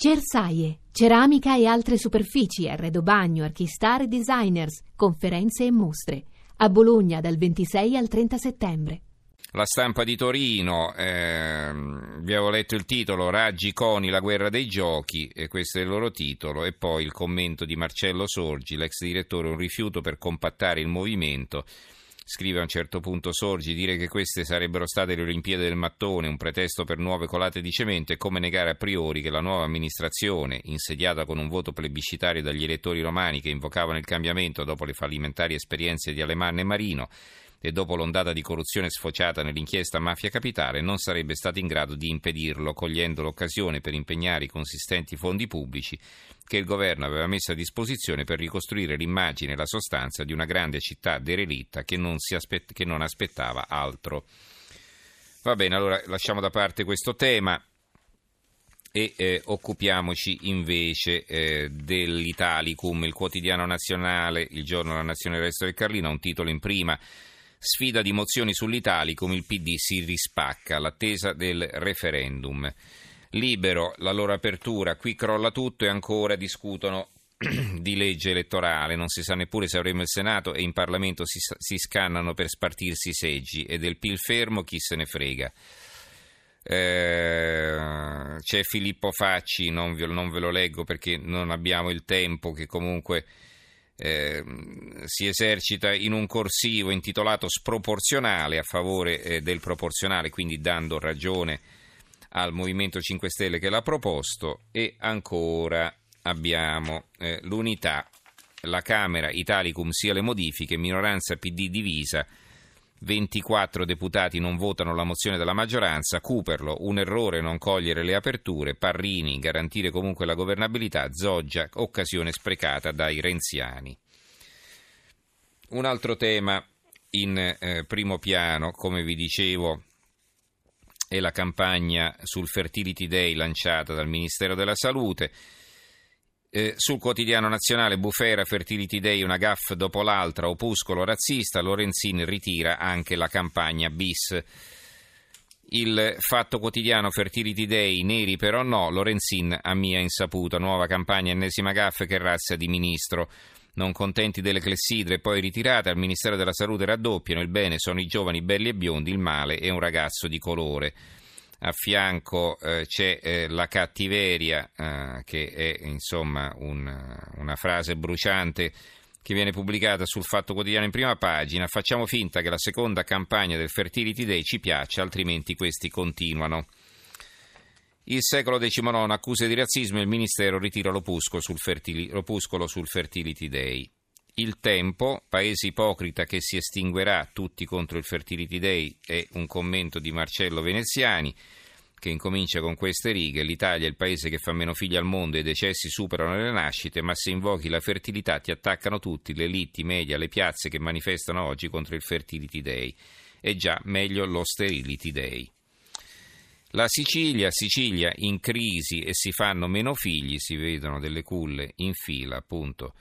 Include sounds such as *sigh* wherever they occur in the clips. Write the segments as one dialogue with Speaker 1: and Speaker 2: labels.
Speaker 1: Cersaie, ceramica e altre superfici, arredo bagno, archistar e designers, conferenze e mostre. A Bologna dal 26 al 30 settembre.
Speaker 2: La stampa di Torino, ehm, vi avevo letto il titolo Raggi Coni, la guerra dei giochi, e questo è il loro titolo, e poi il commento di Marcello Sorgi, l'ex direttore, un rifiuto per compattare il movimento. Scrive a un certo punto Sorgi, dire che queste sarebbero state le Olimpiadi del mattone, un pretesto per nuove colate di cemento, è come negare a priori che la nuova amministrazione, insediata con un voto plebiscitario dagli elettori romani che invocavano il cambiamento dopo le fallimentari esperienze di Alemanno e Marino, e dopo l'ondata di corruzione sfociata nell'inchiesta Mafia Capitale non sarebbe stato in grado di impedirlo, cogliendo l'occasione per impegnare i consistenti fondi pubblici che il governo aveva messo a disposizione per ricostruire l'immagine e la sostanza di una grande città derelitta che non, aspett- che non aspettava altro. Va bene, allora lasciamo da parte questo tema e eh, occupiamoci invece eh, dell'Italicum, il quotidiano nazionale, il giorno della nazione del resto del Carlino, ha un titolo in prima Sfida di mozioni sull'Italicum, il PD si rispacca, l'attesa del referendum. Libero, la loro apertura, qui crolla tutto e ancora discutono *clears throat* di legge elettorale, non si sa neppure se avremo il Senato e in Parlamento si, si scannano per spartirsi i seggi e del PIL fermo chi se ne frega. Eh, c'è Filippo Facci, non ve, non ve, lo leggo perché non abbiamo il tempo, che comunque eh, si esercita in un corsivo intitolato Sproporzionale a favore eh, del proporzionale, quindi dando ragione al Movimento 5 Stelle che l'ha proposto. E ancora abbiamo eh, l'unità, la Camera Italicum sia le modifiche, minoranza PD divisa 24 deputati non votano la mozione della maggioranza, Cooperlo, un errore non cogliere le aperture, Parrini, garantire comunque la governabilità, Zoggia, occasione sprecata dai renziani. Un altro tema in eh, primo piano, come vi dicevo, è la campagna sul Fertility Day lanciata dal Ministero della Salute. Eh, sul quotidiano nazionale Bufera Fertility Day una gaff dopo l'altra, opuscolo razzista, Lorenzin ritira anche la campagna bis. Il fatto quotidiano Fertility Day, neri però no, Lorenzin a mia insaputa, nuova campagna ennesima gaff che razza di ministro. Non contenti delle clessidre poi ritirate, al Ministero della Salute raddoppiano, il bene sono i giovani belli e biondi, il male è un ragazzo di colore a fianco eh, c'è eh, la cattiveria, eh, che è insomma un, una frase bruciante che viene pubblicata sul Fatto Quotidiano in prima pagina. Facciamo finta che la seconda campagna del Fertility Day ci piaccia, altrimenti questi continuano. Il secolo XIX accuse di razzismo e il Ministero ritira l'opuscolo sul, l'opuscolo sul Fertility Day. Il tempo, paese ipocrita che si estinguerà tutti contro il Fertility Day, è un commento di Marcello Veneziani che incomincia con queste righe. L'Italia è il paese che fa meno figli al mondo e i decessi superano le nascite, ma se invochi la fertilità ti attaccano tutti, le elite, i media, le piazze che manifestano oggi contro il Fertility Day. E già meglio lo Sterility Day. La Sicilia, Sicilia in crisi e si fanno meno figli, si vedono delle culle in fila appunto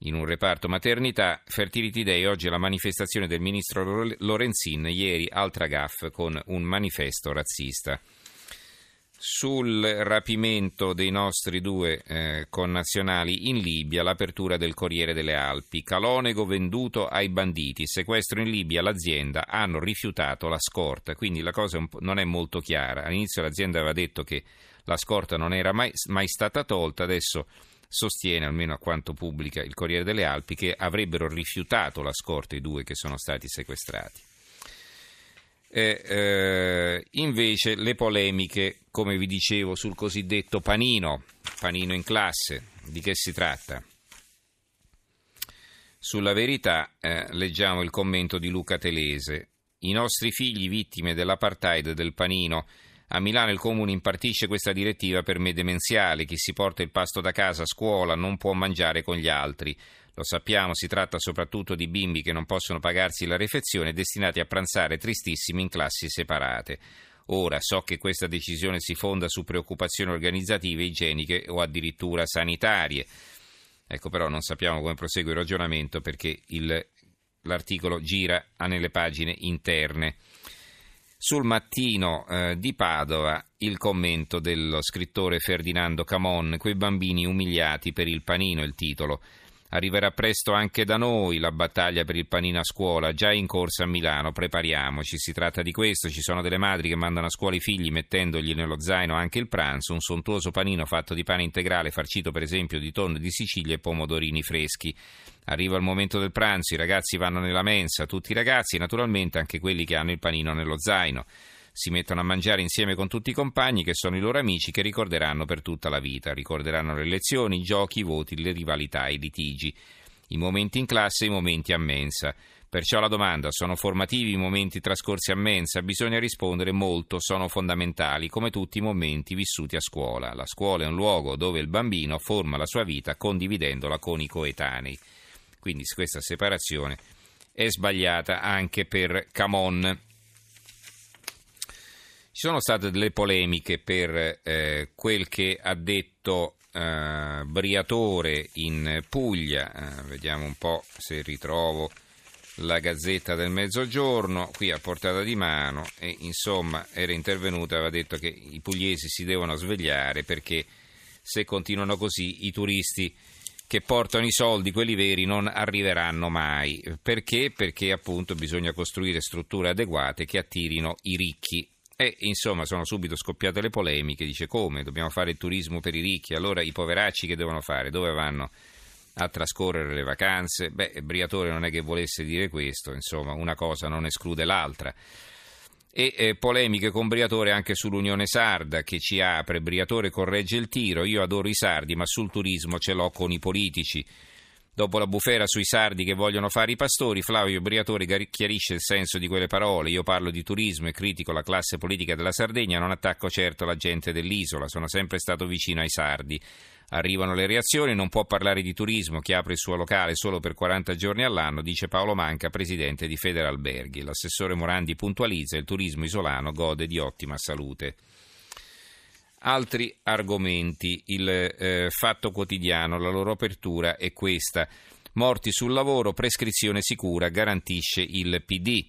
Speaker 2: in un reparto maternità. Fertility Day, oggi è la manifestazione del ministro Lorenzin, ieri altra gaff con un manifesto razzista. Sul rapimento dei nostri due eh, connazionali in Libia, l'apertura del Corriere delle Alpi, Calonego venduto ai banditi, sequestro in Libia, l'azienda hanno rifiutato la scorta, quindi la cosa non è molto chiara. All'inizio l'azienda aveva detto che la scorta non era mai, mai stata tolta, adesso sostiene, almeno a quanto pubblica il Corriere delle Alpi, che avrebbero rifiutato la scorta i due che sono stati sequestrati. E, eh, invece le polemiche, come vi dicevo, sul cosiddetto panino, panino in classe, di che si tratta? Sulla verità eh, leggiamo il commento di Luca Telese. I nostri figli vittime dell'apartheid del panino a Milano il comune impartisce questa direttiva per me demenziali. Chi si porta il pasto da casa a scuola non può mangiare con gli altri. Lo sappiamo, si tratta soprattutto di bimbi che non possono pagarsi la refezione destinati a pranzare tristissimi in classi separate. Ora so che questa decisione si fonda su preoccupazioni organizzative, igieniche o addirittura sanitarie. Ecco però non sappiamo come prosegue il ragionamento perché il, l'articolo gira nelle pagine interne. Sul mattino eh, di Padova il commento dello scrittore Ferdinando Camon, quei bambini umiliati per il panino, il titolo. Arriverà presto anche da noi la battaglia per il panino a scuola, già in corsa a Milano, prepariamoci, si tratta di questo, ci sono delle madri che mandano a scuola i figli mettendogli nello zaino anche il pranzo, un sontuoso panino fatto di pane integrale farcito per esempio di tonno di Sicilia e pomodorini freschi. Arriva il momento del pranzo, i ragazzi vanno nella mensa, tutti i ragazzi naturalmente anche quelli che hanno il panino nello zaino si mettono a mangiare insieme con tutti i compagni che sono i loro amici che ricorderanno per tutta la vita, ricorderanno le lezioni, i giochi, i voti, le rivalità, i litigi, i momenti in classe e i momenti a mensa. Perciò la domanda sono formativi i momenti trascorsi a mensa? Bisogna rispondere molto, sono fondamentali, come tutti i momenti vissuti a scuola. La scuola è un luogo dove il bambino forma la sua vita condividendola con i coetanei. Quindi questa separazione è sbagliata anche per Camon. Ci sono state delle polemiche per eh, quel che ha detto eh, Briatore in Puglia. Eh, vediamo un po' se ritrovo la Gazzetta del Mezzogiorno, qui a portata di mano, e insomma era intervenuta aveva detto che i pugliesi si devono svegliare perché se continuano così i turisti che portano i soldi, quelli veri, non arriveranno mai. Perché? Perché appunto bisogna costruire strutture adeguate che attirino i ricchi e insomma sono subito scoppiate le polemiche, dice come dobbiamo fare il turismo per i ricchi, allora i poveracci che devono fare? Dove vanno a trascorrere le vacanze? Beh, Briatore non è che volesse dire questo, insomma una cosa non esclude l'altra. E eh, polemiche con Briatore anche sull'Unione Sarda che ci apre, Briatore corregge il tiro, io adoro i sardi ma sul turismo ce l'ho con i politici. Dopo la bufera sui sardi che vogliono fare i pastori, Flavio Briatore chiarisce il senso di quelle parole. Io parlo di turismo e critico la classe politica della Sardegna, non attacco certo la gente dell'isola, sono sempre stato vicino ai sardi. Arrivano le reazioni, non può parlare di turismo chi apre il suo locale solo per 40 giorni all'anno, dice Paolo Manca, presidente di Federalberghi. L'assessore Morandi puntualizza il turismo isolano gode di ottima salute. Altri argomenti, il eh, fatto quotidiano, la loro apertura è questa. Morti sul lavoro, prescrizione sicura, garantisce il PD.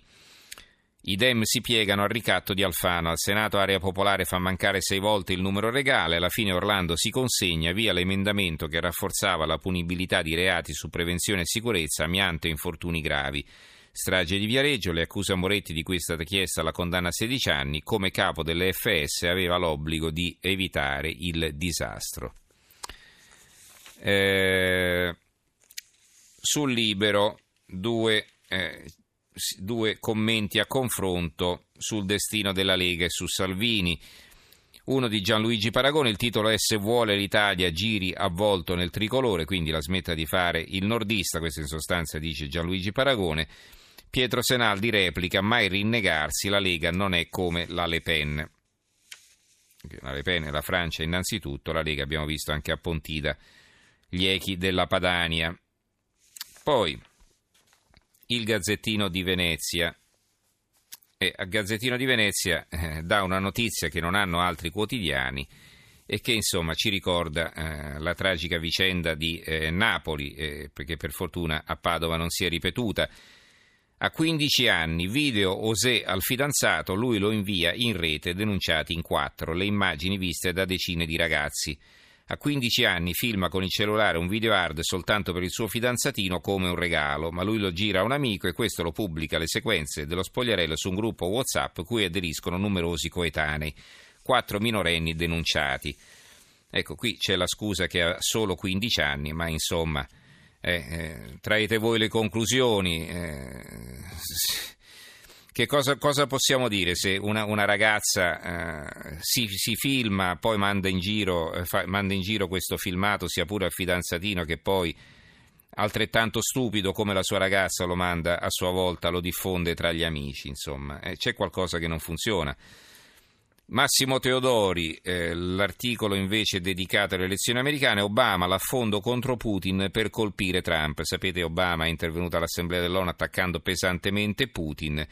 Speaker 2: I Dem si piegano al ricatto di Alfano. Al Senato Area Popolare fa mancare sei volte il numero regale. Alla fine Orlando si consegna via l'emendamento che rafforzava la punibilità di reati su prevenzione e sicurezza, amianto e infortuni gravi. Strage di Viareggio, le accuse a Moretti di cui è stata chiesta la condanna a 16 anni, come capo dell'FS aveva l'obbligo di evitare il disastro. Eh, sul libero due, eh, due commenti a confronto sul destino della Lega e su Salvini. Uno di Gianluigi Paragone, il titolo è Se vuole l'Italia giri avvolto nel tricolore, quindi la smetta di fare il nordista, questo in sostanza dice Gianluigi Paragone. Pietro Senaldi replica: mai rinnegarsi, la Lega non è come la Le Pen. La Le Pen e la Francia innanzitutto, la Lega abbiamo visto anche a Pontida gli echi della Padania. Poi il Gazzettino di Venezia. E al Gazzettino di Venezia eh, dà una notizia che non hanno altri quotidiani e che insomma ci ricorda eh, la tragica vicenda di eh, Napoli, eh, perché per fortuna a Padova non si è ripetuta. A 15 anni, video Osè al fidanzato, lui lo invia in rete, denunciati in quattro, le immagini viste da decine di ragazzi. A 15 anni filma con il cellulare un video hard soltanto per il suo fidanzatino come un regalo, ma lui lo gira a un amico e questo lo pubblica le sequenze dello spogliarello su un gruppo WhatsApp cui aderiscono numerosi coetanei. Quattro minorenni denunciati. Ecco, qui c'è la scusa che ha solo 15 anni, ma insomma eh, eh, traete voi le conclusioni. Eh, che cosa, cosa, possiamo dire se una, una ragazza eh, si, si, filma, poi manda in, giro, fa, manda in giro questo filmato, sia pure al fidanzatino, che poi altrettanto stupido come la sua ragazza lo manda a sua volta, lo diffonde tra gli amici, insomma, eh, c'è qualcosa che non funziona. Massimo Teodori, eh, l'articolo invece dedicato alle elezioni americane, Obama l'affondo contro Putin per colpire Trump. Sapete, Obama è intervenuto all'Assemblea dell'ONU attaccando pesantemente Putin,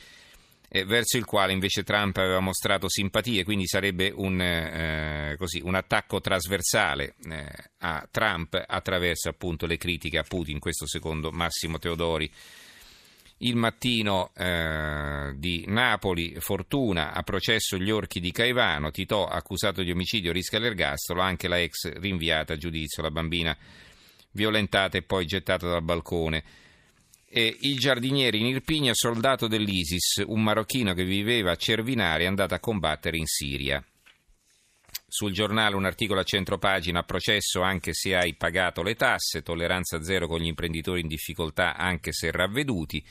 Speaker 2: eh, verso il quale invece Trump aveva mostrato simpatie, quindi sarebbe un, eh, così, un attacco trasversale eh, a Trump attraverso appunto le critiche a Putin, questo secondo Massimo Teodori. Il mattino eh, di Napoli, Fortuna a processo gli orchi di Caivano, Titò accusato di omicidio rischia l'ergastolo, anche la ex rinviata a giudizio, la bambina violentata e poi gettata dal balcone. E il giardiniere in Irpigna, soldato dell'ISIS, un marocchino che viveva a Cervinare, è andato a combattere in Siria. Sul giornale un articolo a centropagina, processo anche se hai pagato le tasse, tolleranza zero con gli imprenditori in difficoltà anche se ravveduti.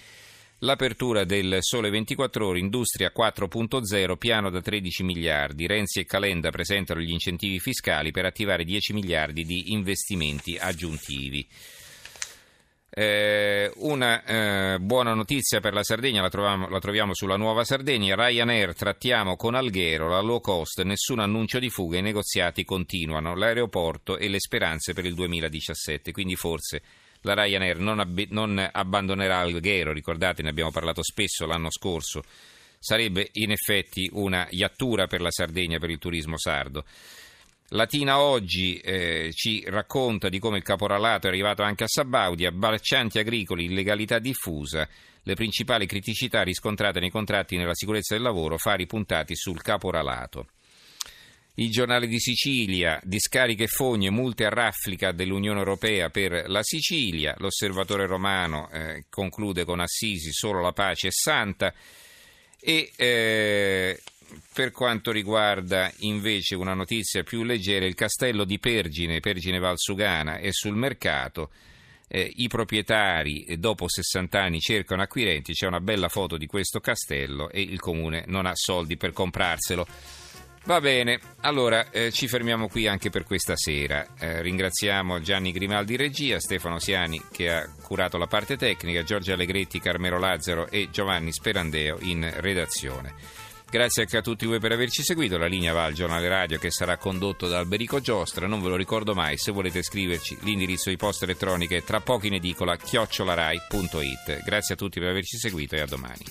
Speaker 2: L'apertura del Sole 24 Ore, Industria 4.0, piano da 13 miliardi. Renzi e Calenda presentano gli incentivi fiscali per attivare 10 miliardi di investimenti aggiuntivi. Eh, una eh, buona notizia per la Sardegna la troviamo, la troviamo, sulla nuova Sardegna. Ryanair trattiamo con Alghero la low cost, nessun annuncio di fuga, i negoziati continuano. L'aeroporto e le speranze per il 2017. Quindi forse la Ryanair non, ab- non abbandonerà Alghero, ricordate, ne abbiamo parlato spesso l'anno scorso. Sarebbe in effetti una iattura per la Sardegna, per il turismo sardo. Latina oggi eh, ci racconta di come il caporalato è arrivato anche a Sabaudia, braccianti agricoli, illegalità diffusa, le principali criticità riscontrate nei contratti nella sicurezza del lavoro, fari puntati sul caporalato. Il giornale di Sicilia, discariche fogne, multe a raffica dell'Unione Europea per la Sicilia, l'osservatore romano eh, conclude con Assisi, solo la pace è santa e eh, per quanto riguarda invece una notizia più leggera, il castello di Pergine, Pergine Valsugana, è sul mercato. Eh, I proprietari eh, dopo 60 anni cercano acquirenti, c'è una bella foto di questo castello e il comune non ha soldi per comprarselo. Va bene, allora eh, ci fermiamo qui anche per questa sera. Eh, ringraziamo Gianni Grimaldi regia, Stefano Siani che ha curato la parte tecnica, Giorgio Allegretti, Carmelo Lazzaro e Giovanni Sperandeo in redazione. Grazie anche a tutti voi per averci seguito. La linea va al giornale radio che sarà condotto da Alberico Giostra. Non ve lo ricordo mai. Se volete scriverci, l'indirizzo di posta elettronica è tra poco in edicola chiocciolarai.it. Grazie a tutti per averci seguito e a domani.